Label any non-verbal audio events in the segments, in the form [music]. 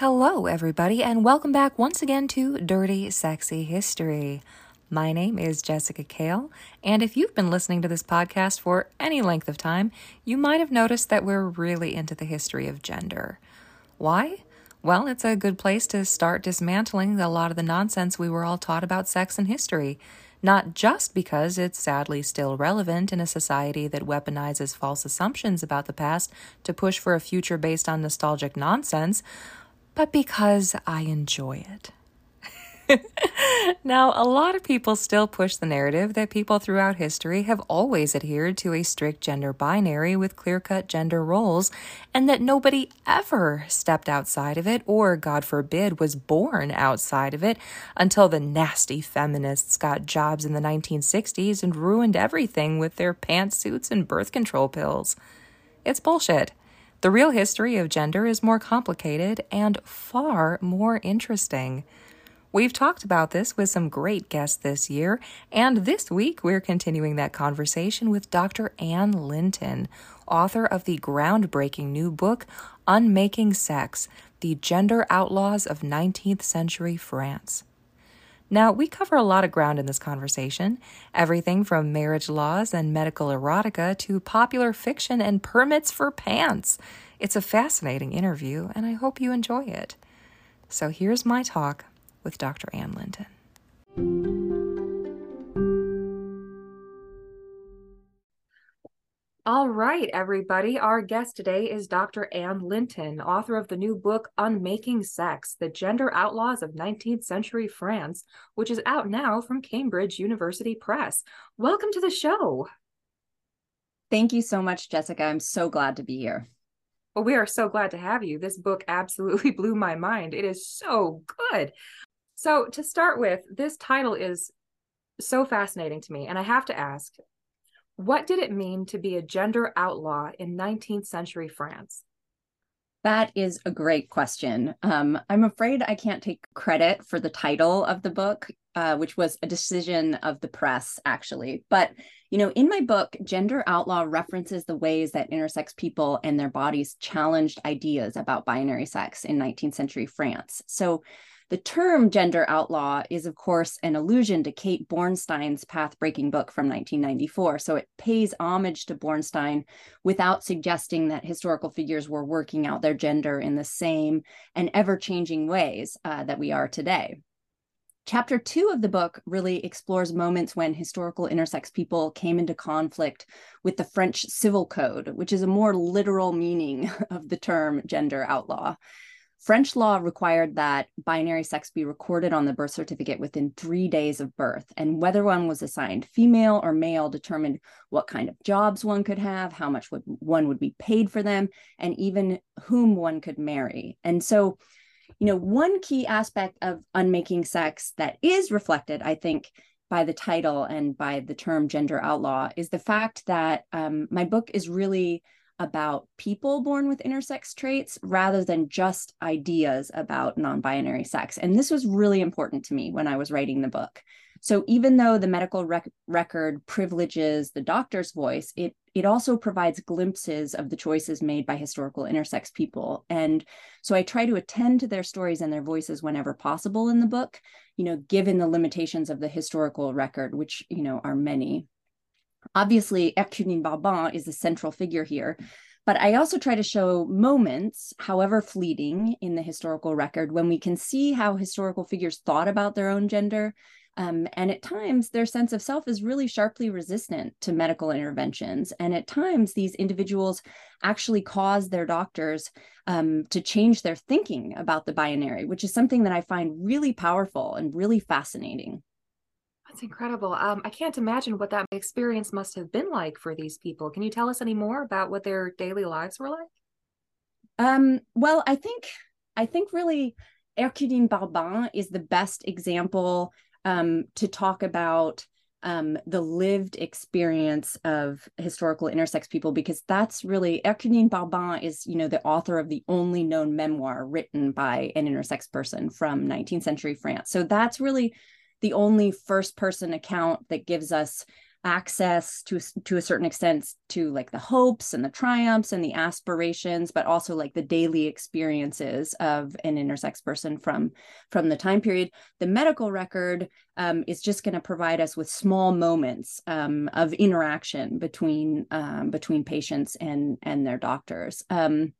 Hello, everybody, and welcome back once again to Dirty Sexy History. My name is Jessica Cale, and if you've been listening to this podcast for any length of time, you might have noticed that we're really into the history of gender. Why? Well, it's a good place to start dismantling a lot of the nonsense we were all taught about sex and history. Not just because it's sadly still relevant in a society that weaponizes false assumptions about the past to push for a future based on nostalgic nonsense, but because I enjoy it. [laughs] now, a lot of people still push the narrative that people throughout history have always adhered to a strict gender binary with clear cut gender roles, and that nobody ever stepped outside of it, or, God forbid, was born outside of it until the nasty feminists got jobs in the 1960s and ruined everything with their pantsuits and birth control pills. It's bullshit. The real history of gender is more complicated and far more interesting. We've talked about this with some great guests this year, and this week we're continuing that conversation with Dr. Anne Linton, author of the groundbreaking new book, Unmaking Sex The Gender Outlaws of 19th Century France. Now, we cover a lot of ground in this conversation everything from marriage laws and medical erotica to popular fiction and permits for pants. It's a fascinating interview, and I hope you enjoy it. So, here's my talk with Dr. Anne Linton. All right, everybody. Our guest today is Dr. Anne Linton, author of the new book Unmaking Sex The Gender Outlaws of 19th Century France, which is out now from Cambridge University Press. Welcome to the show. Thank you so much, Jessica. I'm so glad to be here. Well, we are so glad to have you. This book absolutely [laughs] blew my mind. It is so good. So, to start with, this title is so fascinating to me. And I have to ask what did it mean to be a gender outlaw in 19th century France? That is a great question. Um, I'm afraid I can't take credit for the title of the book, uh, which was a decision of the press, actually. But, you know, in my book, Gender Outlaw references the ways that intersex people and their bodies challenged ideas about binary sex in 19th century France. So, the term gender outlaw is, of course, an allusion to Kate Bornstein's path-breaking book from 1994. So it pays homage to Bornstein without suggesting that historical figures were working out their gender in the same and ever-changing ways uh, that we are today. Chapter two of the book really explores moments when historical intersex people came into conflict with the French Civil Code, which is a more literal meaning [laughs] of the term gender outlaw. French law required that binary sex be recorded on the birth certificate within three days of birth, and whether one was assigned female or male determined what kind of jobs one could have, how much would, one would be paid for them, and even whom one could marry. And so, you know, one key aspect of unmaking sex that is reflected, I think, by the title and by the term gender outlaw is the fact that um, my book is really about people born with intersex traits rather than just ideas about non binary sex. And this was really important to me when I was writing the book. So even though the medical rec- record privileges the doctor's voice, it it also provides glimpses of the choices made by historical intersex people. And so I try to attend to their stories and their voices whenever possible in the book, you know, given the limitations of the historical record, which, you know, are many. Obviously, Herculine Barbin is the central figure here. But I also try to show moments, however fleeting, in the historical record when we can see how historical figures thought about their own gender. Um, and at times, their sense of self is really sharply resistant to medical interventions. And at times, these individuals actually cause their doctors um, to change their thinking about the binary, which is something that I find really powerful and really fascinating. That's incredible. Um, I can't imagine what that experience must have been like for these people. Can you tell us any more about what their daily lives were like? Um, well, I think I think really Herculine Barbin is the best example um, to talk about um, the lived experience of historical intersex people because that's really Herculine Barbin is you know the author of the only known memoir written by an intersex person from 19th century France. So that's really the only first person account that gives us access to to a certain extent to like the hopes and the triumphs and the aspirations but also like the daily experiences of an intersex person from from the time period. The medical record um, is just going to provide us with small moments um, of interaction between um, between patients and and their doctors. Um,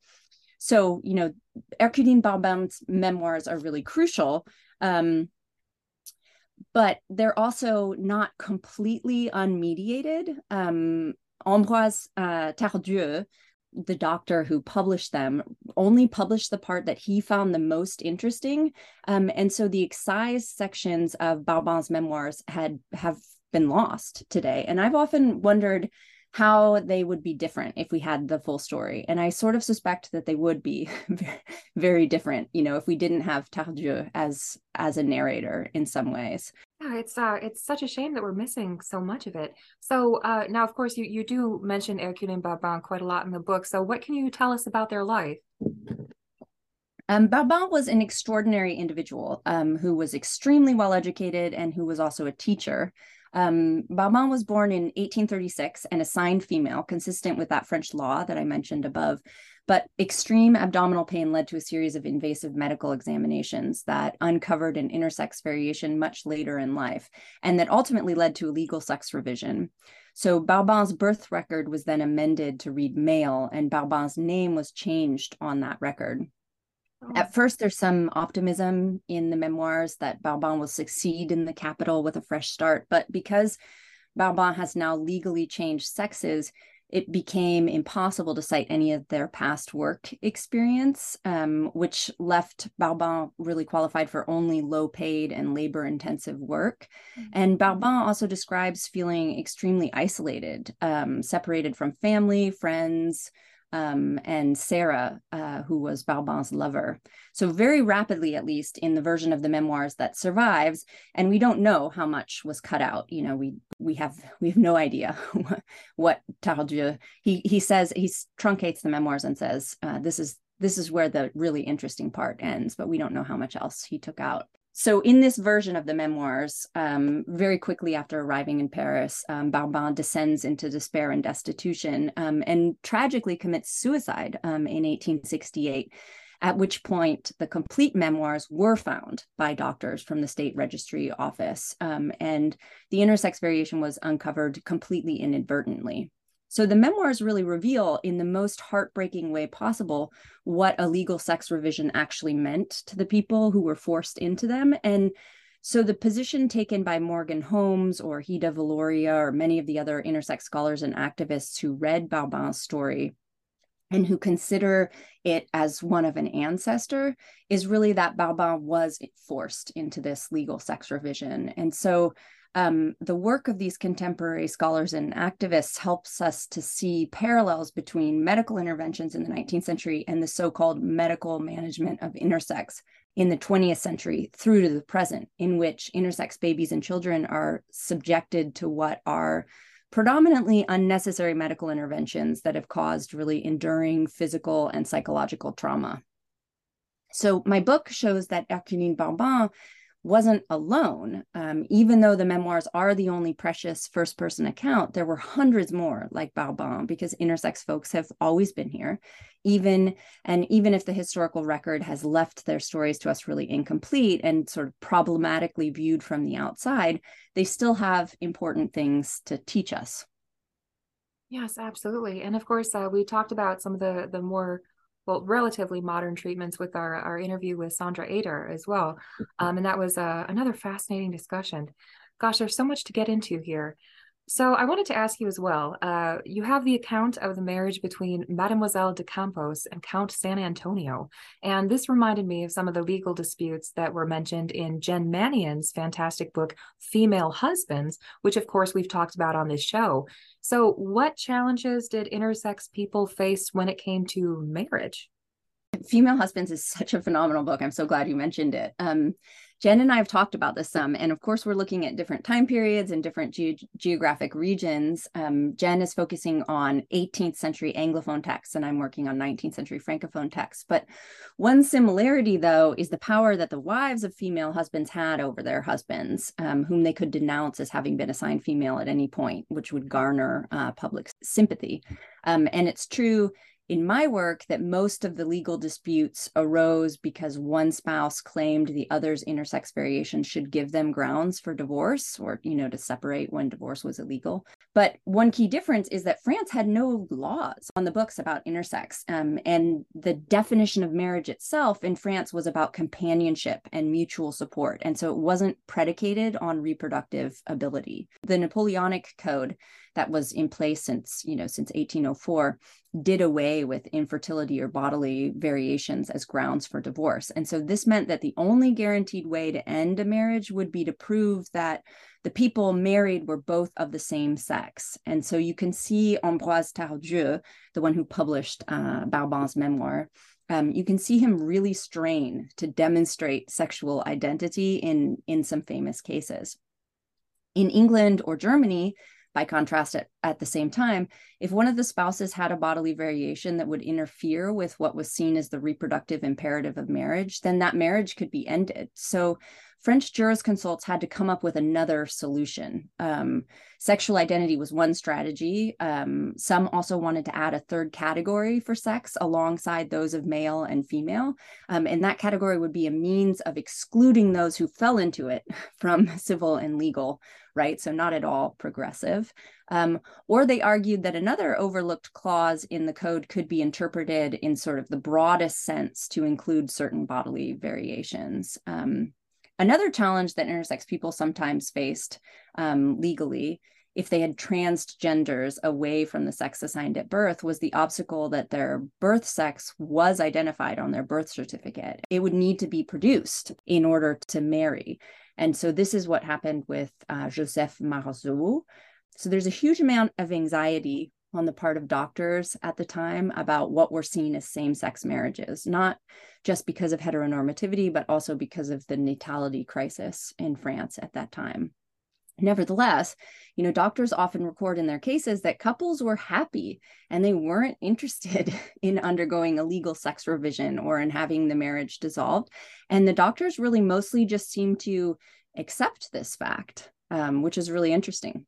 so you know Herculine Barbin's memoirs are really crucial um, but they're also not completely unmediated. Um, Ambroise uh, Tardieu, the doctor who published them, only published the part that he found the most interesting. Um, and so the excised sections of Barbin's memoirs had have been lost today. And I've often wondered how they would be different if we had the full story. And I sort of suspect that they would be [laughs] very different, you know, if we didn't have Tardieu as as a narrator in some ways. Yeah, it's uh it's such a shame that we're missing so much of it. So uh now of course you you do mention Herculine Barbin quite a lot in the book. So what can you tell us about their life? Um, Barbin was an extraordinary individual um, who was extremely well educated and who was also a teacher. Um, was born in 1836 and assigned female, consistent with that French law that I mentioned above. But extreme abdominal pain led to a series of invasive medical examinations that uncovered an intersex variation much later in life, and that ultimately led to a legal sex revision. So Barbin's birth record was then amended to read male, and Barbin's name was changed on that record. At first, there's some optimism in the memoirs that Barbin will succeed in the capital with a fresh start. But because Barbin has now legally changed sexes, it became impossible to cite any of their past work experience, um, which left Barbin really qualified for only low paid and labor intensive work. Mm-hmm. And Barbin also describes feeling extremely isolated, um, separated from family, friends, um, and Sarah, uh, who was Barbin's lover. So very rapidly, at least in the version of the memoirs that survives, and we don't know how much was cut out. You know, we we have we have no idea [laughs] what Tardieu. He he says he truncates the memoirs and says uh, this is this is where the really interesting part ends, but we don't know how much else he took out so in this version of the memoirs, um, very quickly after arriving in Paris, um, Barbin descends into despair and destitution um, and tragically commits suicide um, in 1868, at which point the complete memoirs were found by doctors from the state registry office. Um, and the intersex variation was uncovered completely inadvertently. So the memoirs really reveal in the most heartbreaking way possible what a legal sex revision actually meant to the people who were forced into them. And so the position taken by Morgan Holmes or Hida Viloria or many of the other intersex scholars and activists who read Barbin's story and who consider it as one of an ancestor is really that Barbin was forced into this legal sex revision. And so um, the work of these contemporary scholars and activists helps us to see parallels between medical interventions in the 19th century and the so called medical management of intersex in the 20th century through to the present, in which intersex babies and children are subjected to what are predominantly unnecessary medical interventions that have caused really enduring physical and psychological trauma. So, my book shows that Herculine Barbin wasn't alone. Um, even though the memoirs are the only precious first person account, there were hundreds more like Barbin because intersex folks have always been here. Even and even if the historical record has left their stories to us really incomplete and sort of problematically viewed from the outside, they still have important things to teach us. Yes, absolutely. And of course, uh, we talked about some of the the more well, relatively modern treatments with our, our interview with Sandra Eder as well. Mm-hmm. Um, and that was uh, another fascinating discussion. Gosh, there's so much to get into here. So I wanted to ask you as well. Uh, you have the account of the marriage between Mademoiselle de Campos and Count San Antonio, and this reminded me of some of the legal disputes that were mentioned in Jen Manion's fantastic book Female Husbands, which of course we've talked about on this show. So, what challenges did intersex people face when it came to marriage? Female Husbands is such a phenomenal book. I'm so glad you mentioned it. Um, Jen and I have talked about this some, and of course, we're looking at different time periods and different ge- geographic regions. Um, Jen is focusing on 18th century Anglophone texts, and I'm working on 19th century Francophone texts. But one similarity, though, is the power that the wives of female husbands had over their husbands, um, whom they could denounce as having been assigned female at any point, which would garner uh, public sympathy. Um, and it's true in my work that most of the legal disputes arose because one spouse claimed the other's intersex variation should give them grounds for divorce or you know to separate when divorce was illegal. But one key difference is that france had no laws on the books about intersex um, and the definition of marriage itself in france was about companionship and mutual support and so it wasn't predicated on reproductive ability. The napoleonic code that was in place since you know since 1804 did away with infertility or bodily variations as grounds for divorce. And so this meant that the only guaranteed way to end a marriage would be to prove that the people married were both of the same sex. And so you can see ambroise tardieu the one who published uh, memoir um, you can see him really strain to demonstrate sexual identity in in some famous cases. In england or germany by contrast, at, at the same time, if one of the spouses had a bodily variation that would interfere with what was seen as the reproductive imperative of marriage, then that marriage could be ended. So French jurisconsults had to come up with another solution. Um, sexual identity was one strategy. Um, some also wanted to add a third category for sex alongside those of male and female. Um, and that category would be a means of excluding those who fell into it [laughs] from civil and legal right? So not at all progressive. Um, or they argued that another overlooked clause in the code could be interpreted in sort of the broadest sense to include certain bodily variations. Um, another challenge that intersex people sometimes faced um, legally if they had transgenders away from the sex assigned at birth was the obstacle that their birth sex was identified on their birth certificate. It would need to be produced in order to marry. And so this is what happened with uh, Joseph Marceau. So there's a huge amount of anxiety on the part of doctors at the time about what were seen as same sex marriages, not just because of heteronormativity, but also because of the natality crisis in France at that time. Nevertheless, you know, doctors often record in their cases that couples were happy and they weren't [laughs] interested in undergoing a legal sex revision or in having the marriage dissolved. And the doctors really mostly just seem to accept this fact, um, which is really interesting.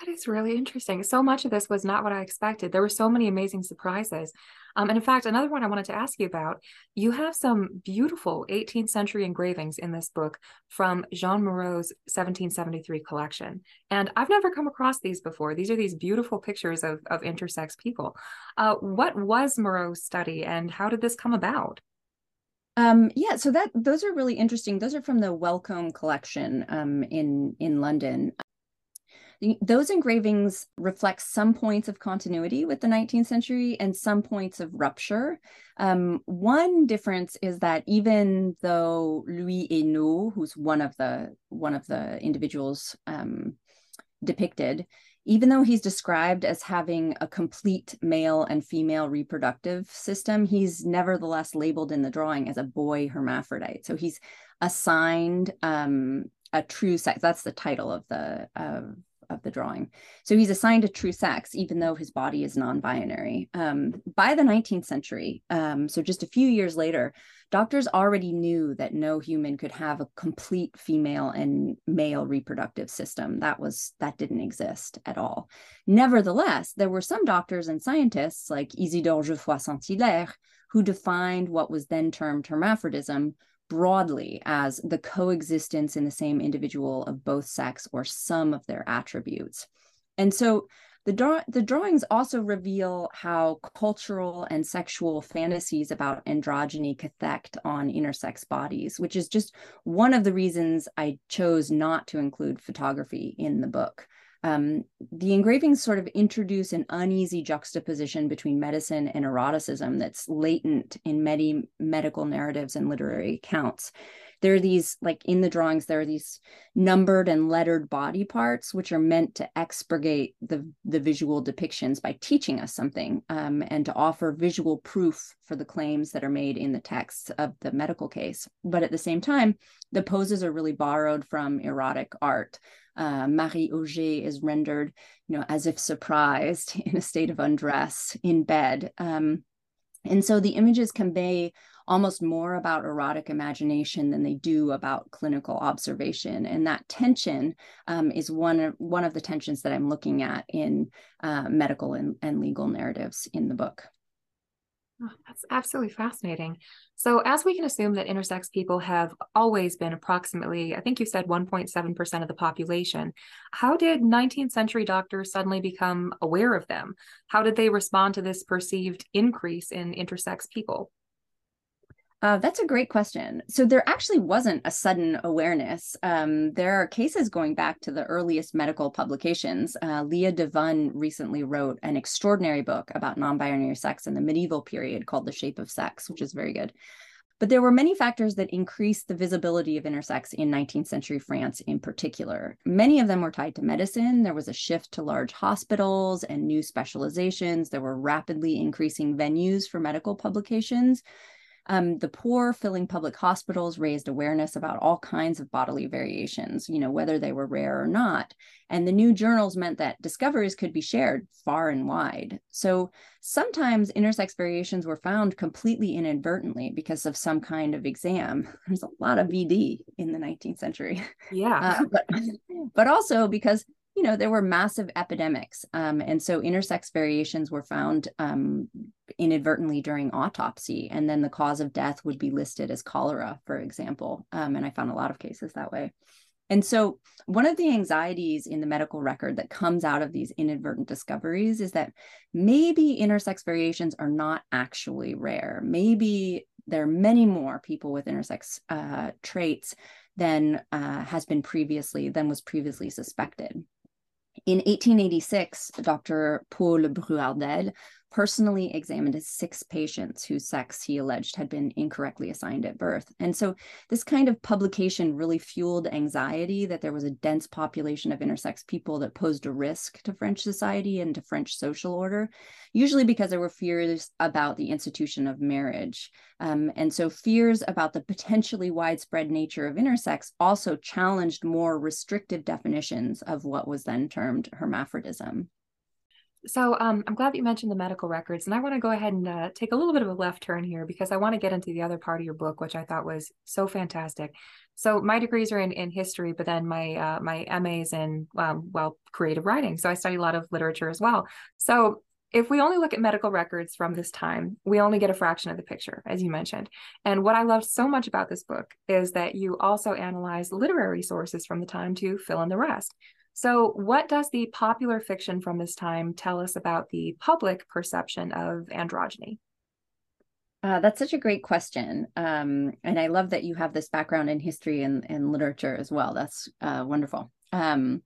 That is really interesting. So much of this was not what I expected. There were so many amazing surprises. Um, and in fact, another one I wanted to ask you about you have some beautiful 18th century engravings in this book from Jean Moreau's 1773 collection. And I've never come across these before. These are these beautiful pictures of, of intersex people. Uh, what was Moreau's study and how did this come about? Um, yeah, so that those are really interesting. Those are from the Wellcome collection um, in in London those engravings reflect some points of continuity with the 19th century and some points of rupture. Um, one difference is that even though Louis Hainaut, who's one of the one of the individuals um, depicted, even though he's described as having a complete male and female reproductive system, he's nevertheless labeled in the drawing as a boy hermaphrodite. So he's assigned um, a true sex. That's the title of the of the drawing. So he's assigned a true sex, even though his body is non binary. Um, by the 19th century, um, so just a few years later, doctors already knew that no human could have a complete female and male reproductive system. That was that didn't exist at all. Nevertheless, there were some doctors and scientists like Isidore Geoffroy Saint-Hilaire who defined what was then termed hermaphrodism broadly as the coexistence in the same individual of both sex or some of their attributes. And so the, draw- the drawings also reveal how cultural and sexual fantasies about androgyny cathect on intersex bodies, which is just one of the reasons I chose not to include photography in the book. Um, the engravings sort of introduce an uneasy juxtaposition between medicine and eroticism that's latent in many medical narratives and literary accounts there are these like in the drawings there are these numbered and lettered body parts which are meant to expurgate the the visual depictions by teaching us something um, and to offer visual proof for the claims that are made in the texts of the medical case but at the same time the poses are really borrowed from erotic art uh, Marie Auger is rendered, you know, as if surprised [laughs] in a state of undress in bed. Um, and so the images convey almost more about erotic imagination than they do about clinical observation. And that tension um, is one of, one of the tensions that I'm looking at in uh, medical and, and legal narratives in the book. Oh, that's absolutely fascinating. So, as we can assume that intersex people have always been approximately, I think you said 1.7% of the population, how did 19th century doctors suddenly become aware of them? How did they respond to this perceived increase in intersex people? Uh, that's a great question. So there actually wasn't a sudden awareness. Um, there are cases going back to the earliest medical publications. Uh, Leah DeVun recently wrote an extraordinary book about non-binary sex in the medieval period called The Shape of Sex, which is very good. But there were many factors that increased the visibility of intersex in 19th century France in particular. Many of them were tied to medicine. There was a shift to large hospitals and new specializations. There were rapidly increasing venues for medical publications. Um, the poor filling public hospitals raised awareness about all kinds of bodily variations, you know, whether they were rare or not. And the new journals meant that discoveries could be shared far and wide. So sometimes intersex variations were found completely inadvertently because of some kind of exam. [laughs] There's a lot of VD in the 19th century. Yeah. Uh, but, but also because you know there were massive epidemics um, and so intersex variations were found um, inadvertently during autopsy and then the cause of death would be listed as cholera for example. Um, and i found a lot of cases that way. And so one of the anxieties in the medical record that comes out of these inadvertent discoveries is that maybe intersex variations are not actually rare. Maybe there are many more people with intersex uh, traits than uh, has been previously than was previously suspected. In 1886, Dr. Paul Brouardel personally examined six patients whose sex he alleged had been incorrectly assigned at birth. And so this kind of publication really fueled anxiety that there was a dense population of intersex people that posed a risk to French society and to French social order, usually because there were fears about the institution of marriage. Um, and so fears about the potentially widespread nature of intersex also challenged more restrictive definitions of what was then termed hermaphrodism. So um, I'm glad that you mentioned the medical records, and I want to go ahead and uh, take a little bit of a left turn here because I want to get into the other part of your book, which I thought was so fantastic. So my degrees are in, in history, but then my uh, my MA's in um, well creative writing. So I study a lot of literature as well. So if we only look at medical records from this time, we only get a fraction of the picture, as you mentioned. And what I love so much about this book is that you also analyze literary sources from the time to fill in the rest. So, what does the popular fiction from this time tell us about the public perception of androgyny? Uh, that's such a great question. Um, and I love that you have this background in history and, and literature as well. That's uh, wonderful. Um,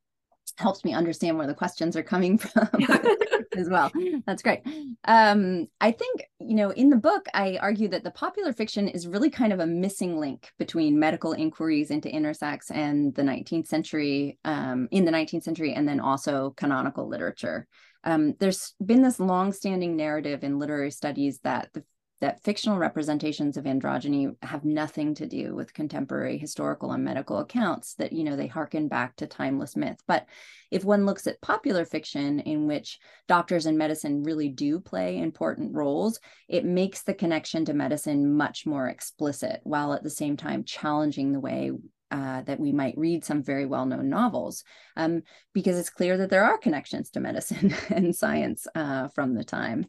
helps me understand where the questions are coming [laughs] from [laughs] as well. That's great. Um, I think, you know, in the book, I argue that the popular fiction is really kind of a missing link between medical inquiries into intersex and the 19th century, um, in the 19th century, and then also canonical literature. Um, there's been this long-standing narrative in literary studies that the that fictional representations of androgyny have nothing to do with contemporary historical and medical accounts that you know they harken back to timeless myth but if one looks at popular fiction in which doctors and medicine really do play important roles it makes the connection to medicine much more explicit while at the same time challenging the way uh, that we might read some very well known novels, um, because it's clear that there are connections to medicine [laughs] and science uh, from the time.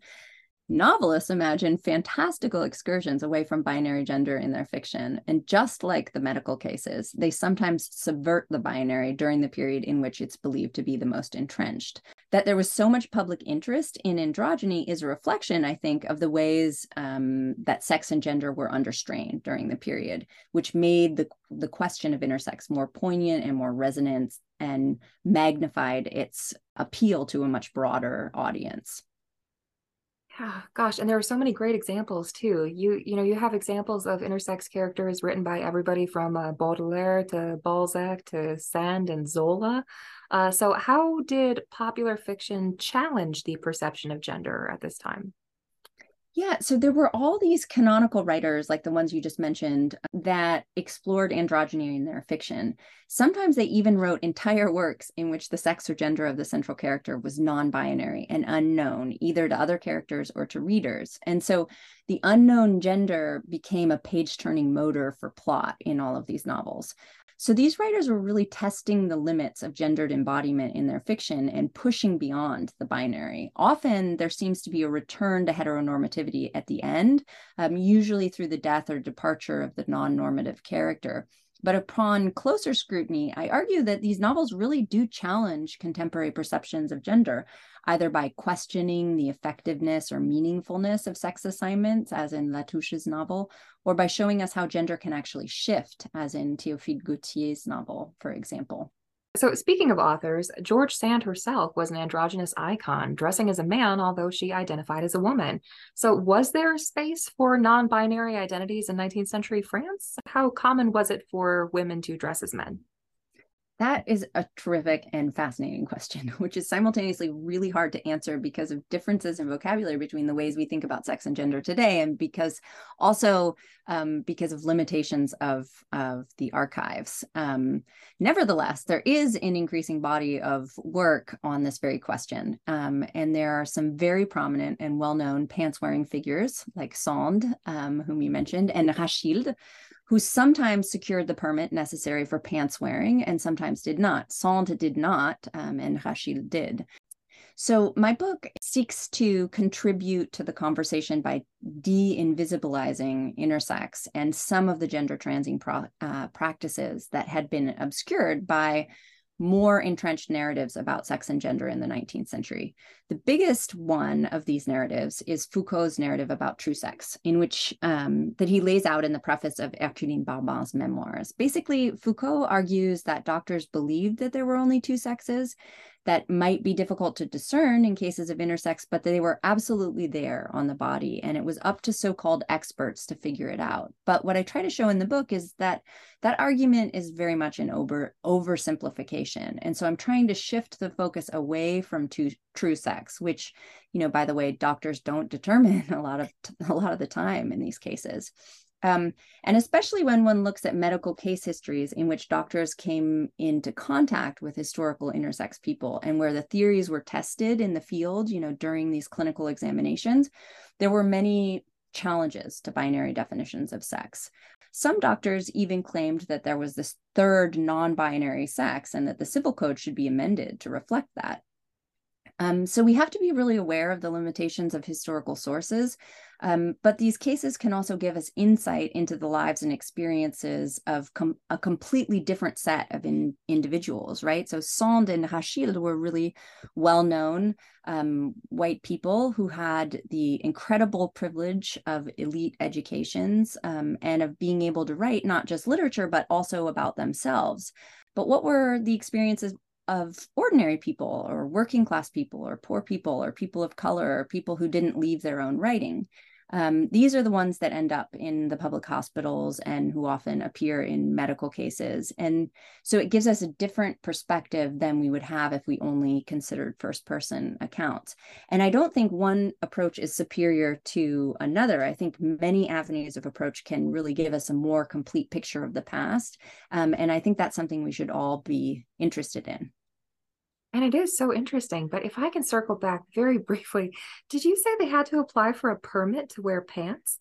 Novelists imagine fantastical excursions away from binary gender in their fiction. And just like the medical cases, they sometimes subvert the binary during the period in which it's believed to be the most entrenched. That there was so much public interest in androgyny is a reflection, I think, of the ways um, that sex and gender were under strain during the period, which made the, the question of intersex more poignant and more resonant and magnified its appeal to a much broader audience. Yeah, gosh, and there are so many great examples too. You you know you have examples of intersex characters written by everybody from uh, Baudelaire to Balzac to Sand and Zola. Uh, so, how did popular fiction challenge the perception of gender at this time? Yeah, so there were all these canonical writers, like the ones you just mentioned, that explored androgyny in their fiction. Sometimes they even wrote entire works in which the sex or gender of the central character was non binary and unknown, either to other characters or to readers. And so the unknown gender became a page turning motor for plot in all of these novels. So these writers were really testing the limits of gendered embodiment in their fiction and pushing beyond the binary. Often there seems to be a return to heteronormativity at the end, um, usually through the death or departure of the non normative character. But upon closer scrutiny, I argue that these novels really do challenge contemporary perceptions of gender, either by questioning the effectiveness or meaningfulness of sex assignments, as in Latouche's novel, or by showing us how gender can actually shift, as in Théophile Gautier's novel, for example. So, speaking of authors, George Sand herself was an androgynous icon, dressing as a man, although she identified as a woman. So, was there space for non binary identities in 19th century France? How common was it for women to dress as men? That is a terrific and fascinating question, [laughs] which is simultaneously really hard to answer because of differences in vocabulary between the ways we think about sex and gender today, and because also um, because of limitations of, of the archives. Um, nevertheless, there is an increasing body of work on this very question. Um, and there are some very prominent and well known pants wearing figures like Sand, um, whom you mentioned, and Rachilde who sometimes secured the permit necessary for pants wearing and sometimes did not. Sand did not, um, and Rachilde did. So, my book seeks to contribute to the conversation by de invisibilizing intersex and some of the gender transing pro- uh, practices that had been obscured by more entrenched narratives about sex and gender in the 19th century. The biggest one of these narratives is Foucault's narrative about true sex, in which um, that he lays out in the preface of Herculine Barbin's memoirs. Basically, Foucault argues that doctors believed that there were only two sexes, that might be difficult to discern in cases of intersex, but they were absolutely there on the body. And it was up to so called experts to figure it out. But what I try to show in the book is that that argument is very much an over oversimplification. And so I'm trying to shift the focus away from to, true sex, which, you know, by the way, doctors don't determine [laughs] a lot of a lot of the time in these cases. Um, and especially when one looks at medical case histories in which doctors came into contact with historical intersex people and where the theories were tested in the field, you know, during these clinical examinations, there were many challenges to binary definitions of sex. Some doctors even claimed that there was this third non binary sex and that the civil code should be amended to reflect that. Um, so we have to be really aware of the limitations of historical sources, um, but these cases can also give us insight into the lives and experiences of com- a completely different set of in- individuals, right? So Sand and Rachilde were really well known um, white people who had the incredible privilege of elite educations um, and of being able to write not just literature, but also about themselves. But what were the experiences of ordinary people or working class people or poor people or people of color or people who didn't leave their own writing. Um, these are the ones that end up in the public hospitals and who often appear in medical cases. And so it gives us a different perspective than we would have if we only considered first person accounts. And I don't think one approach is superior to another. I think many avenues of approach can really give us a more complete picture of the past. Um, and I think that's something we should all be interested in. And it is so interesting. But if I can circle back very [laughs] briefly, did you say they had to apply for a permit to wear pants?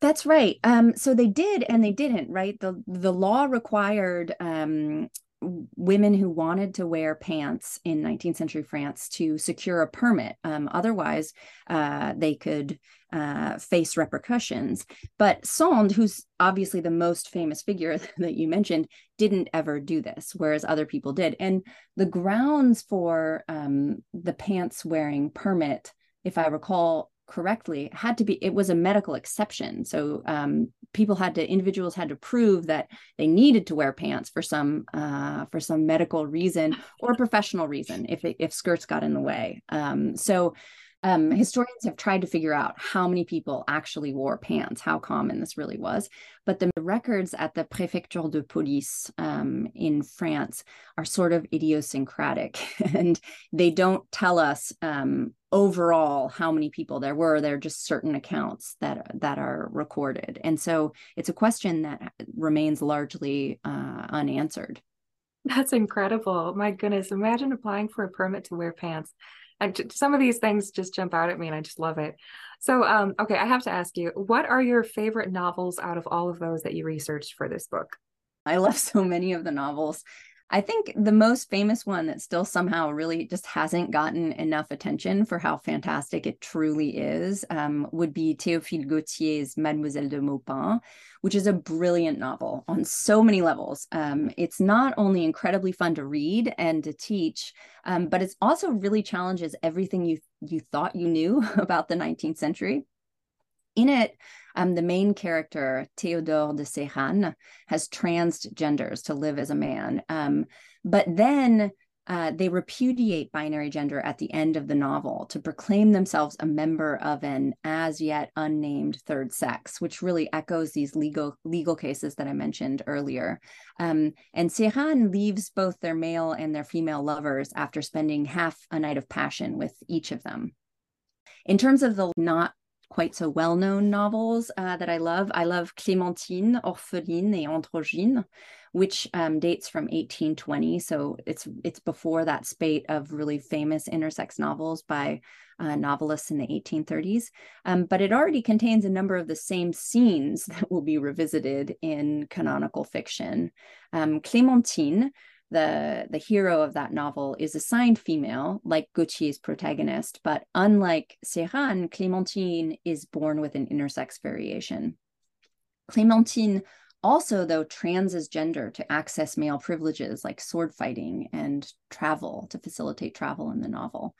That's right. Um, so they did and they didn't, right? The the law required um, women who wanted to wear pants in 19th century France to secure a permit. Um, otherwise, uh, they could uh, face repercussions. But Sand, who's obviously the most famous figure [laughs] that you mentioned, didn't ever do this, whereas other people did. And the grounds for um, the pants wearing permit, if I recall correctly, had to be it was a medical exception. So um, people had to individuals had to prove that they needed to wear pants for some uh, for some medical reason or professional reason if if skirts got in the way. Um, so um, historians have tried to figure out how many people actually wore pants, how common this really was. But the records at the Préfecture de Police um, in France are sort of idiosyncratic [laughs] and they don't tell us um, overall how many people there were. there are just certain accounts that, that are recorded. And so it's a question that remains largely uh, unanswered. That's incredible. My goodness. Imagine applying for a permit to wear pants and some of these things just jump out at me and I just love it. So, um, okay, I have to ask you, what are your favorite novels out of all of those that you researched for this book? I love so many of the novels. I think the most famous one that still somehow really just hasn't gotten enough attention for how fantastic it truly is um, would be Théophile Gautier's Mademoiselle de Maupin, which is a brilliant novel on so many levels. Um, it's not only incredibly fun to read and to teach, um, but it also really challenges everything you you thought you knew [laughs] about the 19th century. In it, um, the main character, Théodore de Séranne, has transgenders to live as a man. Um, but then uh, they repudiate binary gender at the end of the novel to proclaim themselves a member of an as yet unnamed third sex, which really echoes these legal legal cases that I mentioned earlier. Um, and Séranne leaves both their male and their female lovers after spending half a night of passion with each of them. In terms of the not quite so well-known novels uh, that I love. I love Clémentine, Orpheline et Androgyne, which um, dates from 1820. So it's it's before that spate of really famous intersex novels by uh, novelists in the 1830s. Um, but it already contains a number of the same scenes [laughs] that will be revisited in canonical fiction. Um, Clémentine the the hero of that novel is assigned female, like Gautier's protagonist, but unlike Séranne, Clémentine is born with an intersex variation. Clémentine also, though, transes gender to access male privileges like sword fighting and travel to facilitate travel in the novel.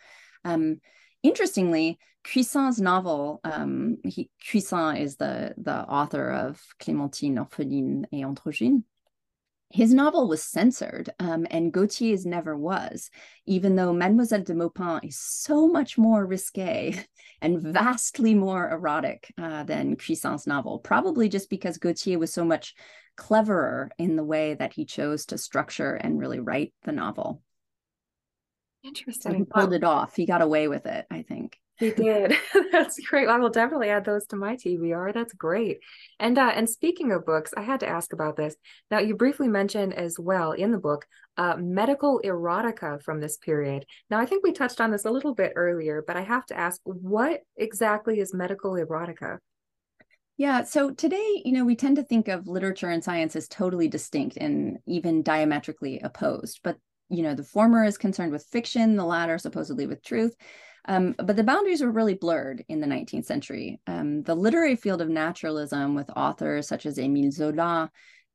Um, interestingly, Cuisin's novel, um, he, Cuisin is the, the author of Clémentine, Orpheline et Androgyne his novel was censored, um, and Gautier's never was, even though Mademoiselle de Maupin is so much more risque [laughs] and vastly more erotic uh, than Cuisin's novel, probably just because Gautier was so much cleverer in the way that he chose to structure and really write the novel. Interesting. So he pulled it off. He got away with it, I think. He did. [laughs] That's great. I will definitely add those to my TBR. That's great. And uh, and speaking of books, I had to ask about this. Now, you briefly mentioned as well in the book uh, medical erotica from this period. Now, I think we touched on this a little bit earlier, but I have to ask, what exactly is medical erotica? Yeah, so today, you know, we tend to think of literature and science as totally distinct and even diametrically opposed. But you know, the former is concerned with fiction, the latter supposedly with truth. Um, but the boundaries were really blurred in the 19th century. Um, the literary field of naturalism, with authors such as Émile Zola,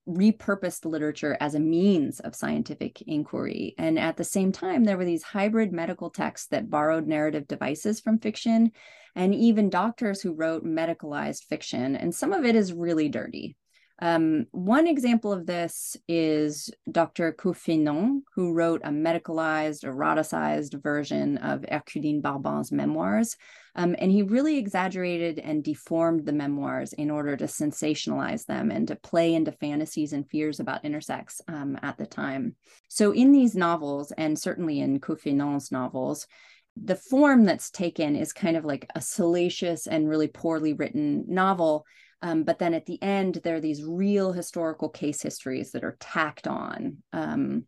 repurposed literature as a means of scientific inquiry. And at the same time, there were these hybrid medical texts that borrowed narrative devices from fiction, and even doctors who wrote medicalized fiction. And some of it is really dirty. Um, one example of this is Dr. Caufeynon, who wrote a medicalized, eroticized version of Herculine Barbin's memoirs. Um, and he really exaggerated and deformed the memoirs in order to sensationalize them and to play into fantasies and fears about intersex um, at the time. So, in these novels, and certainly in Caufeynon's novels, the form that's taken is kind of like a salacious and really poorly written novel um, but then at the end, there are these real historical case histories that are tacked on. Um,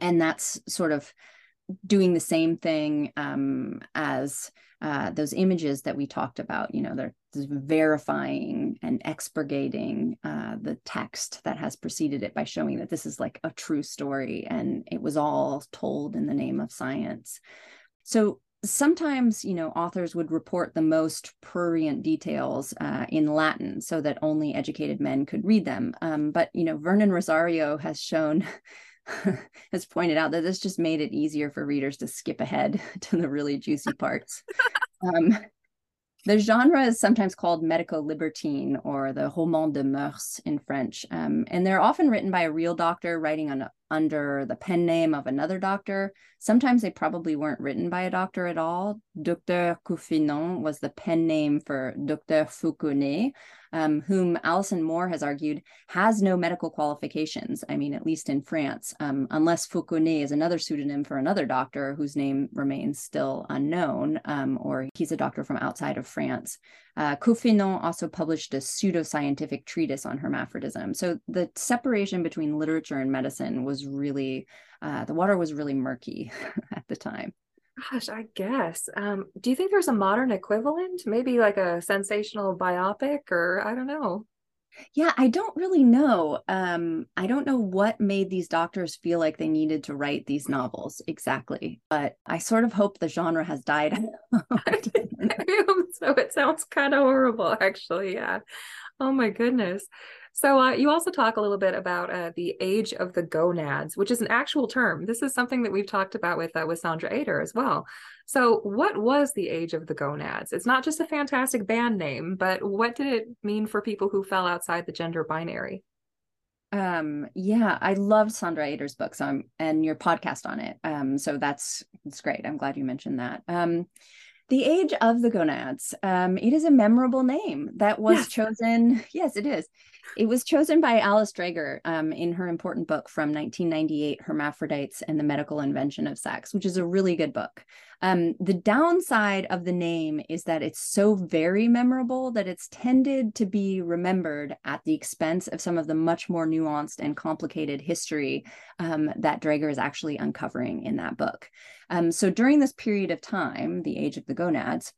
and that's sort of doing the same thing um, as uh, those images that we talked about. You know, they're verifying and expurgating uh, the text that has preceded it by showing that this is like a true story and it was all told in the name of science. So sometimes you know authors would report the most prurient details uh, in latin so that only educated men could read them. Um, but you know vernon rosario has shown [laughs] has pointed out that this just made it easier for readers to skip ahead [laughs] to the really juicy parts. Um, the genre is sometimes called medico libertine or the roman de mœurs in French, um, and they're often written by a real doctor writing on, under the pen name of another doctor. Sometimes they probably weren't written by a doctor at all. Docteur Caufeynon was the pen name for Docteur Fauconney, um, whom Alison Moore has argued has no medical qualifications. I mean, at least in France, um, unless Fauconney is another pseudonym for another doctor whose name remains still unknown, um, or he's a doctor from outside of France. Uh, Caufeynon also published a pseudoscientific treatise on hermaphrodism. So the separation between literature and medicine was really, uh, the water was really murky [laughs] at the time. Gosh, I guess. Um, do you think there's a modern equivalent? Maybe like a sensational biopic, or I don't know. Yeah, I don't really know. Um, I don't know what made these doctors feel like they needed to write these novels exactly, but I sort of hope the genre has died. [laughs] so it sounds kind of horrible, actually. Yeah. Oh my goodness. So uh, you also talk a little bit about uh, the age of the gonads, which is an actual term. This is something that we've talked about with uh, with Sandra Eder as well. So what was the age of the gonads? It's not just a fantastic band name, but what did it mean for people who fell outside the gender binary? Um, yeah, I loved Sandra Eder's books um, and your podcast on it. Um, so that's it's great. I'm glad you mentioned that. Um, the Age of the Gonads. Um, it is a memorable name that was chosen. [laughs] Yes, it is. It was chosen by Alice Dreger um, in her important book from 1998, Hermaphrodites and the Medical Invention of Sex, which is a really good book. Um, the downside of the name is that it's so very memorable that it's tended to be remembered at the expense of some of the much more nuanced and complicated history um, that Dreger is actually uncovering in that book. Um, so during this period of time, the age of the gonads,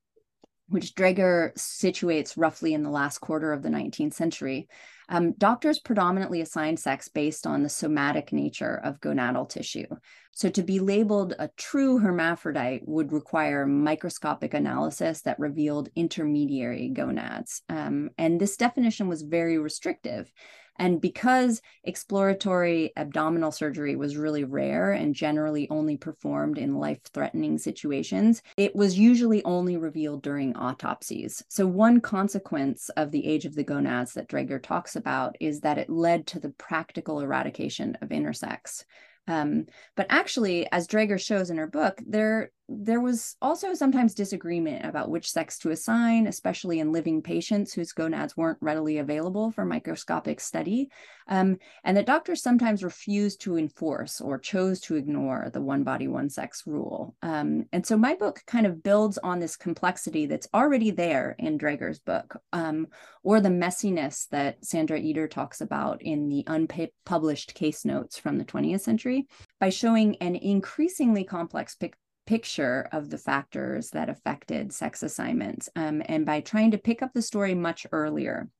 which Dreger situates roughly in the last quarter of the 19th century, um, doctors predominantly assigned sex based on the somatic nature of gonadal tissue. So, to be labeled a true hermaphrodite would require microscopic analysis that revealed intermediary gonads. Um, and this definition was very restrictive. And because exploratory abdominal surgery was really rare and generally only performed in life threatening situations, it was usually only revealed during autopsies. So, one consequence of the age of the gonads that Dreger talks about is that it led to the practical eradication of intersex. Um, but actually, as Dreger shows in her book, there there was also sometimes disagreement about which sex to assign, especially in living patients whose gonads weren't readily available for microscopic study, um, and that doctors sometimes refused to enforce or chose to ignore the one body, one sex rule. Um, and so my book kind of builds on this complexity that's already there in Dreger's book, um, or the messiness that Sandra Eder talks about in the unpublished case notes from the 20th century by showing an increasingly complex picture picture of the factors that affected sex assignments um, and by trying to pick up the story much earlier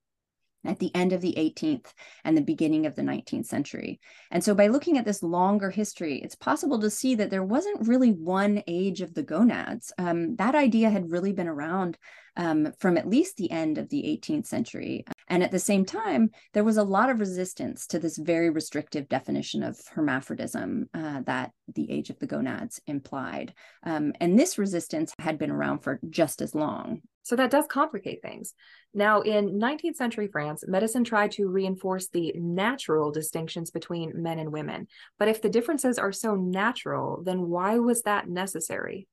at the end of the 18th and the beginning of the 19th century. And so, by looking at this longer history, it's possible to see that there wasn't really one age of the gonads. Um, that idea had really been around um, from at least the end of the 18th century. And at the same time, there was a lot of resistance to this very restrictive definition of hermaphrodism uh, that the age of the gonads implied. Um, and this resistance had been around for just as long. So that does complicate things. Now, in 19th century France, medicine tried to reinforce the natural distinctions between men and women. But if the differences are so natural, then why was that necessary?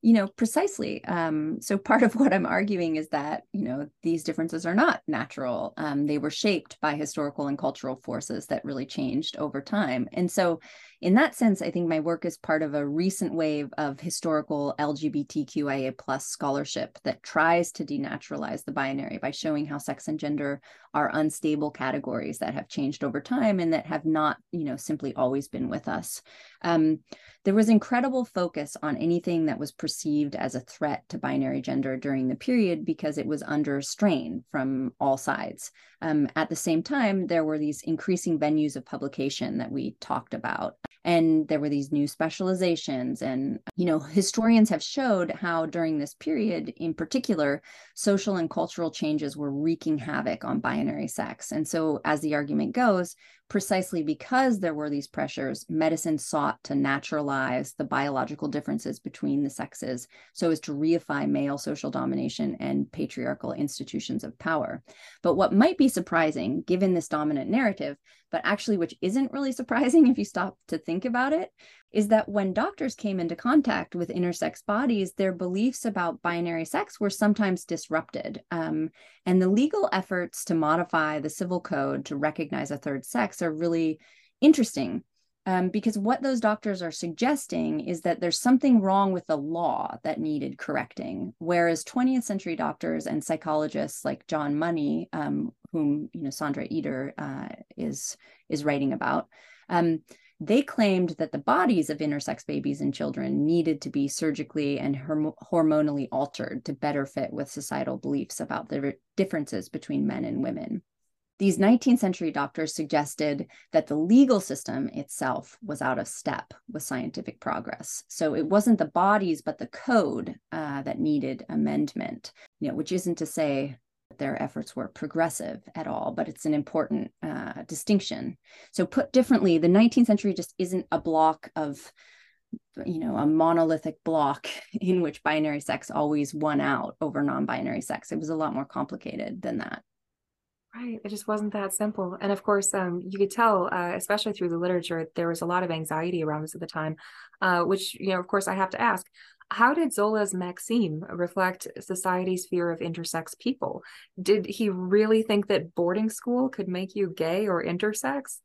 you know precisely um, so part of what i'm arguing is that you know these differences are not natural um, they were shaped by historical and cultural forces that really changed over time and so in that sense, I think my work is part of a recent wave of historical LGBTQIA plus scholarship that tries to denaturalize the binary by showing how sex and gender are unstable categories that have changed over time and that have not, you know, simply always been with us. Um, there was incredible focus on anything that was perceived as a threat to binary gender during the period because it was under strain from all sides. Um, at the same time, there were these increasing venues of publication that we talked about and there were these new specializations. And you know historians have showed how during this period in particular social and cultural changes were wreaking havoc on binary sex. And so as the argument goes precisely because there were these pressures, medicine sought to naturalize the biological differences between the sexes so as to reify male social domination and patriarchal institutions of power. But what might be surprising, given this dominant narrative, but actually which isn't really [laughs] surprising if you stop to think about it, is that when doctors came into contact with intersex bodies, their beliefs about binary sex were sometimes disrupted. Um, and the legal efforts to modify the civil code to recognize a third sex are really interesting. Um, because what those doctors are suggesting is that there's something wrong with the law that needed correcting, whereas 20th century doctors and psychologists like John Money, um, whom you know Sandra Eder uh, is is writing about, um, they claimed that the bodies of intersex babies and children needed to be surgically and hormonally altered to better fit with societal beliefs about the differences between men and women. These 19th century doctors suggested that the legal system itself was out of step with scientific progress. So it wasn't the bodies, but the code uh, that needed amendment, you know, which isn't to say their efforts were progressive at all, but it's an important uh, distinction. So, put differently, the 19th century just isn't a block of, you know, a monolithic block [laughs] in which binary sex always won out over non binary sex. It was a lot more complicated than that. Right. It just wasn't that simple. And of course, um, you could tell, uh, especially through the literature, there was a lot of anxiety around this at the time, uh, which, you know, of course, I have to ask how did Zola's Maxime reflect society's fear of intersex people? Did he really think that boarding school could make you gay or intersex?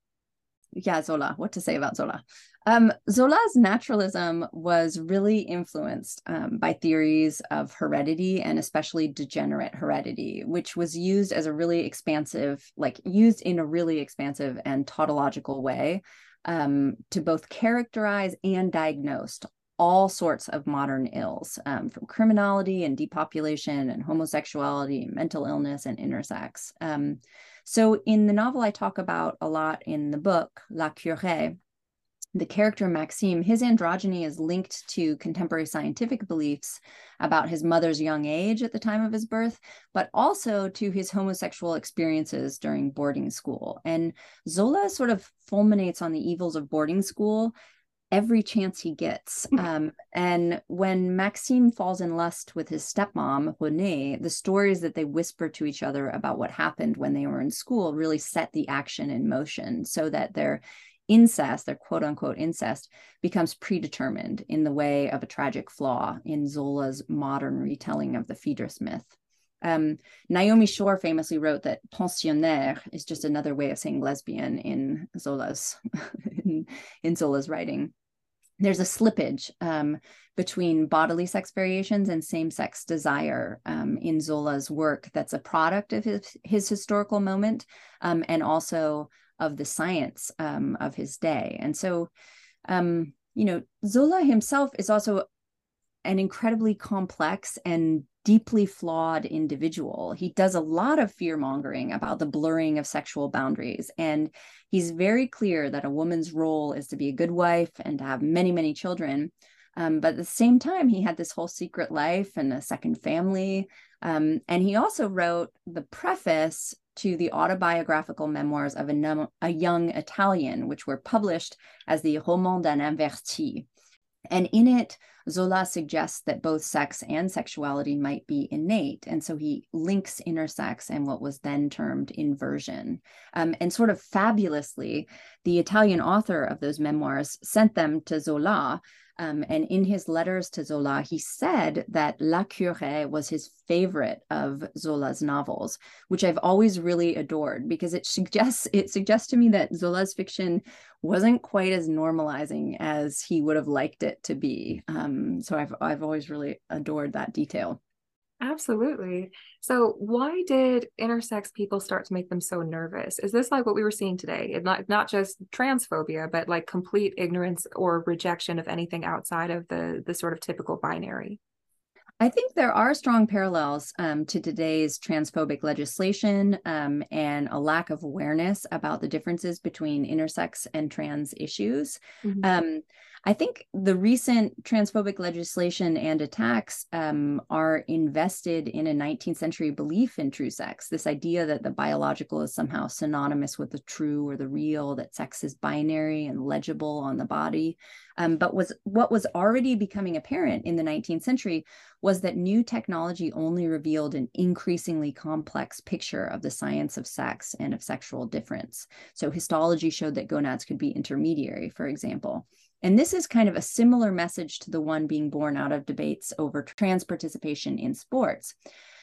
Yeah, Zola, what to say about Zola? Um, Zola's naturalism was really influenced um, by theories of heredity and especially degenerate heredity, which was used as a really expansive, like used in a really expansive and tautological way um, to both characterize and diagnose all sorts of modern ills, um, from criminality and depopulation and homosexuality, mental illness and intersex. Um, so in the novel, I talk about a lot in the book, La Curée, the character Maxime, his androgyny is linked to contemporary scientific beliefs about his mother's young age at the time of his birth, but also to his homosexual experiences during boarding school. And Zola sort of fulminates on the evils of boarding school every chance he gets. Mm. Um, and when Maxime falls in lust with his stepmom, Renee, the stories that they whisper to each other about what happened when they were in school really set the action in motion so that their incest, their quote unquote incest, becomes predetermined in the way of a tragic flaw in Zola's modern retelling of the Phaedra's myth. Um, Naomi Schor famously wrote that pensionnaire is just another way of saying lesbian in Zola's [laughs] in, in Zola's writing there's a slippage um, between bodily sex variations and same-sex desire um, in Zola's work that's a product of his, his historical moment um, and also of the science um, of his day. And so, um, you know, Zola himself is also an incredibly complex and deeply flawed individual. He does a lot of fear mongering about the blurring of sexual boundaries. And he's very clear that a woman's role is to be a good wife and to have many, many children. Um, but at the same time, he had this whole secret life and a second family. Um, and he also wrote the preface to the autobiographical memoirs of a, a young Italian, which were published as the Roman d'un inverti. And in it, Zola suggests that both sex and sexuality might be innate. And so he links intersex and what was then termed inversion. Um, and sort of fabulously, the Italian author of those memoirs sent them to Zola um, and in his letters to Zola, he said that La Curée was his favorite of Zola's novels, which I've always really adored because it [laughs] suggests it suggests to me that Zola's fiction wasn't quite as normalizing as he would have liked it to be. Um, so I've I've always really adored that detail. Absolutely. So, why did intersex people start to make them so nervous? Is this like what we were seeing today? It not not just transphobia, but like complete ignorance or rejection of anything outside of the the sort of typical binary? I think there are strong parallels um, to today's transphobic legislation um, and a lack of awareness about the differences between intersex and trans issues. Mm-hmm. Um, I think the recent transphobic legislation and attacks um, are invested in a 19th century belief in true sex. This idea that the biological is somehow synonymous with the true or the real, that sex is binary and legible on the body. Um, but was what was already becoming apparent in the 19th century was that new technology only revealed an increasingly complex picture of the science of sex and of sexual difference. So histology showed that gonads could be intermediary, for example. And this is kind of a similar message to the one being born out of debates over trans participation in sports.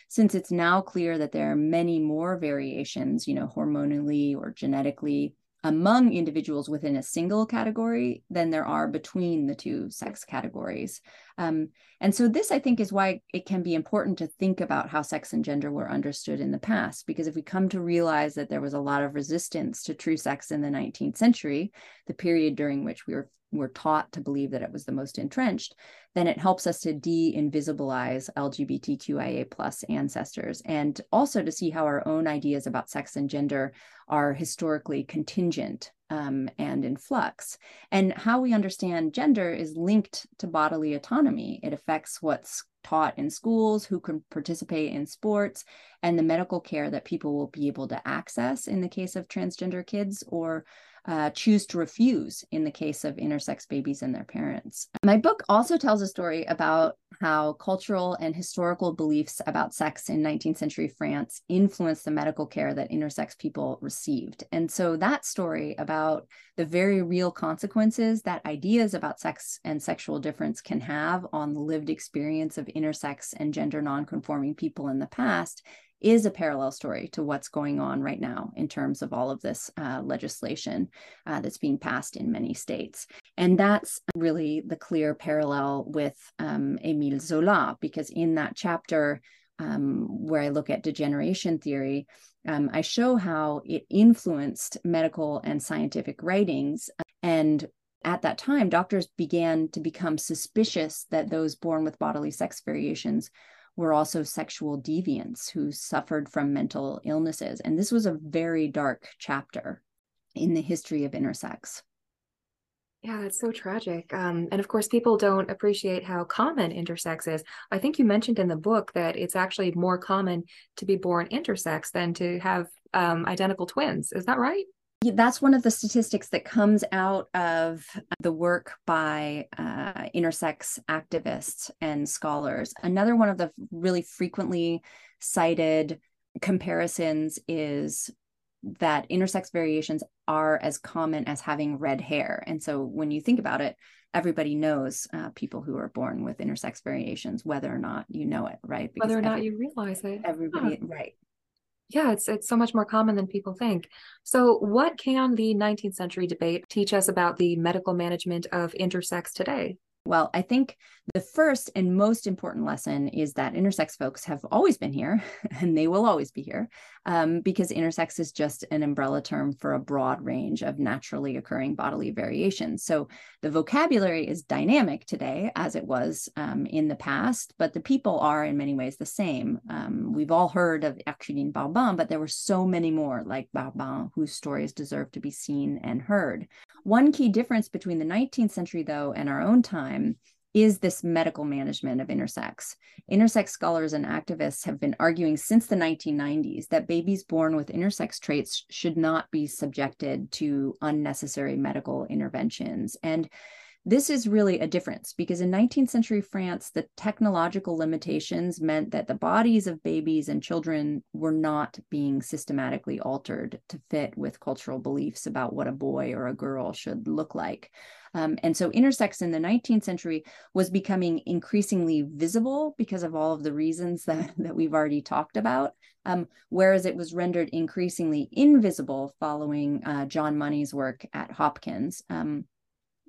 Since it's now clear that there are many more variations, you know, hormonally or genetically among individuals within a single category than there are between the two sex categories. Um, and so, this I think is why it can be important to think about how sex and gender were understood in the past. Because if we come to realize that there was a lot of resistance to true sex in the 19th century, the period during which we were we're taught to believe that it was the most entrenched, then it helps us to de-invisibilize LGBTQIA plus ancestors and also to see how our own ideas about sex and gender are historically contingent um, and in flux. And how we understand gender is linked to bodily autonomy. It affects what's taught in schools, who can participate in sports, and the medical care that people will be able to access in the case of transgender kids or uh, choose to refuse in the case of intersex babies and their parents. My book also tells a story about how cultural and historical beliefs about sex in 19th century France influenced the medical care that intersex people received. And so that story about the very real consequences that ideas about sex and sexual difference can have on the lived experience of intersex and gender nonconforming people in the past is a parallel story to what's going on right now in terms of all of this uh, legislation uh, that's being passed in many states. And that's really the clear parallel with um, Émile Zola, because in that chapter, um, where I look at degeneration theory, um, I show how it influenced medical and scientific writings. And at that time, doctors began to become suspicious that those born with bodily sex variations were also sexual deviants who suffered from mental illnesses. And this was a very dark chapter in the history of intersex. Yeah, it's so tragic. Um, and of course, people don't appreciate how common intersex is. I think you mentioned in the book that it's actually more common to be born intersex than to have um, identical twins. Is that right? That's one of the statistics that comes out of the work by uh, intersex activists and scholars. Another one of the really frequently cited comparisons is that intersex variations are as common as having red hair. And so when you think about it, everybody knows uh, people who are born with intersex variations, whether or not you know it, right? Because whether or not you realize it. Everybody, right yeah, it's it's so much more common than people think. So, what can the 19th century debate teach us about the medical management of intersex today? Well, I think the first and most important lesson is that intersex folks have always been here [laughs] and they will always be here um, because intersex is just an umbrella term for a broad range of naturally occurring bodily variations. So the vocabulary is dynamic today as it was um, in the past, but the people are in many ways the same. Um, we've all heard of Herculine Barbin, but there were so many more like Barbin whose stories deserve to be seen and heard. One key difference between the 19th century, though, and our own time is this medical management of intersex. Intersex scholars and activists have been arguing since the 1990s that babies born with intersex traits should not be subjected to unnecessary medical interventions. And this is really a difference because in 19th century France, the technological limitations meant that the bodies of babies and children were not being systematically altered to fit with cultural beliefs about what a boy or a girl should look like. Um, and so intersex in the 19th century was becoming increasingly visible because of all of the reasons [laughs] that, that we've already talked about, um, whereas it was rendered increasingly invisible following uh, John Money's work at Hopkins. Um,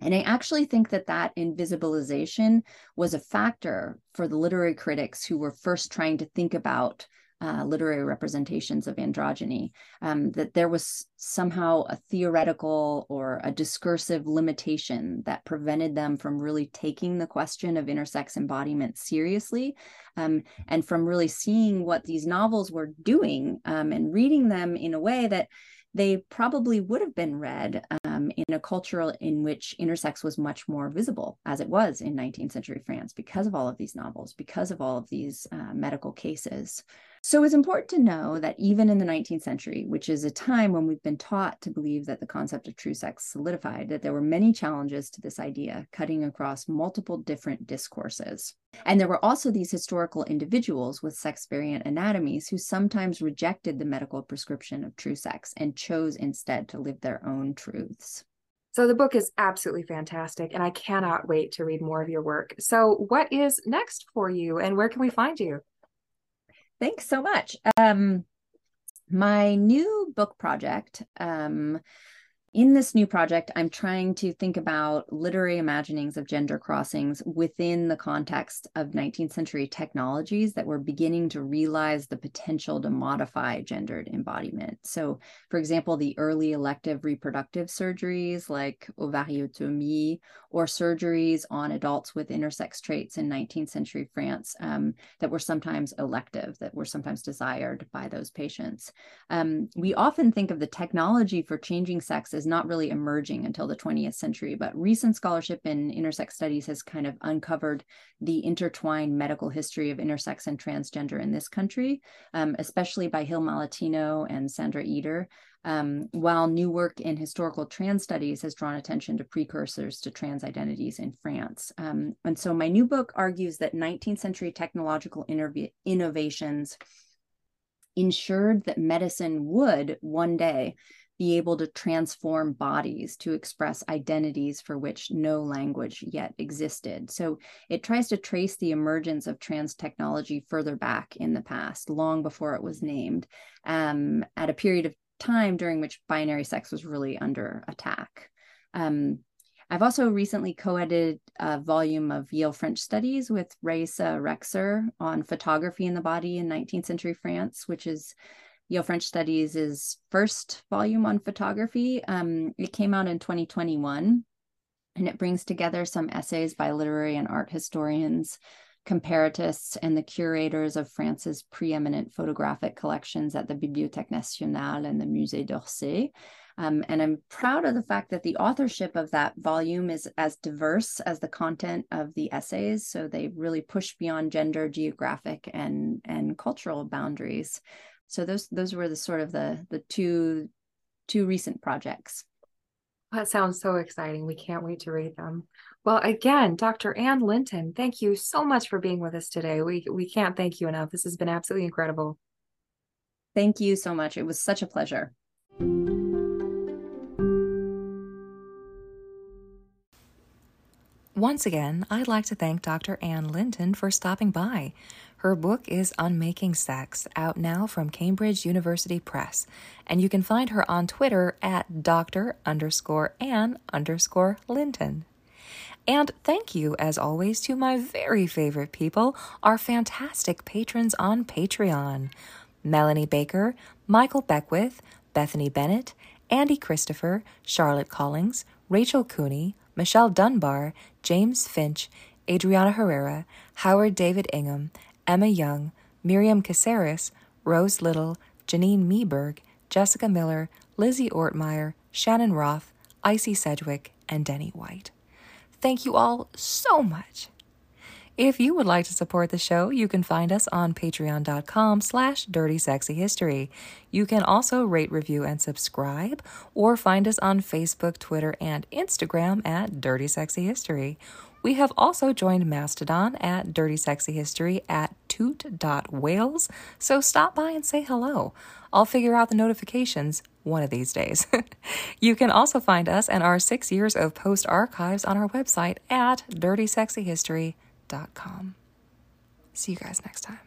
and I actually think that that invisibilization was a factor for the literary critics who were first trying to think about uh, literary representations of androgyny, um, that there was somehow a theoretical or a discursive limitation that prevented them from really taking the question of intersex embodiment seriously um, and from really seeing what these novels were doing um, and reading them in a way that they probably would have been read um, in a culture in which intersex was much more visible, as it was in 19th century France, because of all of these novels, because of all of these uh, medical cases. So it's important to know that even in the 19th century, which is a time when we've been taught to believe that the concept of true sex solidified, that there were many challenges to this idea, cutting across multiple different discourses. And there were also these historical individuals with sex variant anatomies who sometimes rejected the medical prescription of true sex and chose instead to live their own truths. So the book is absolutely fantastic, and I cannot wait to read more of your work. So, what is next for you, and where can we find you? Thanks so much. Um, my new book project um, in this new project, I'm trying to think about literary imaginings of gender crossings within the context of 19th century technologies that were beginning to realize the potential to modify gendered embodiment. So, for example, the early elective reproductive surgeries like ovariotomie or surgeries on adults with intersex traits in 19th century France um, that were sometimes elective, that were sometimes desired by those patients. Um, we often think of the technology for changing sex is not really emerging until the 20th century, but recent scholarship in intersex studies has kind of uncovered the intertwined medical history of intersex and transgender in this country, um, especially by Hil Malatino and Sandra Eder. Um, while new work in historical trans studies has drawn attention to precursors to trans identities in France. Um, and so my new book argues that 19th century technological innovations ensured that medicine would one day be able to transform bodies to express identities for which no language yet existed. So it tries to trace the emergence of trans technology further back in the past, long before it was named, um, at a period of time during which binary sex was really under attack. Um, I've also recently co-edited a volume of Yale French Studies with Raisa Rexer on photography in the body in 19th century France, which is Yale French Studies' first volume on photography. Um, it came out in 2021, and it brings together some essays by literary and art historians, comparatists, and the curators of France's preeminent photographic collections at the Bibliothèque Nationale and the Musée d'Orsay. Um, and I'm proud of the fact that the authorship of that volume is as diverse as the content of the essays. So they really push beyond gender, geographic, and, and cultural boundaries so those those were the sort of the the two two recent projects. That sounds so exciting. We can't wait to read them. Well again dr anne linton thank you so much for being with us today. We we can't thank you enough. This has been absolutely incredible. Thank you so much. It was such a pleasure. Once again, I'd like to thank Dr. Anne Linton for stopping by. Her book is Unmaking Sex, out now from Cambridge University Press, and you can find her on Twitter at Dr. underscore Anne underscore Linton. And thank you, as always, to my very favorite people, our fantastic patrons on Patreon Melanie Baker, Michael Beckwith, Bethany Bennett, Andy Christopher, Charlotte Collings, Rachel Cooney, Michelle Dunbar, James Finch, Adriana Herrera, Howard David Ingham, Emma Young, Miriam Caceres, Rose Little, Janine Meeberg, Jessica Miller, Lizzie Ortmeyer, Shannon Roth, Icy Sedgwick, and Denny White. Thank you all so much. If you would like to support the show, you can find us on patreon.com slash dirtysexyhistory. You can also rate, review, and subscribe, or find us on Facebook, Twitter, and Instagram at Dirty Sexy History. We have also joined Mastodon at Dirty Sexy History at toot.wales, so stop by and say hello. I'll figure out the notifications one of these days. [laughs] you can also find us and our six years of post archives on our website at dirtysexyhistory.com. See you guys next time.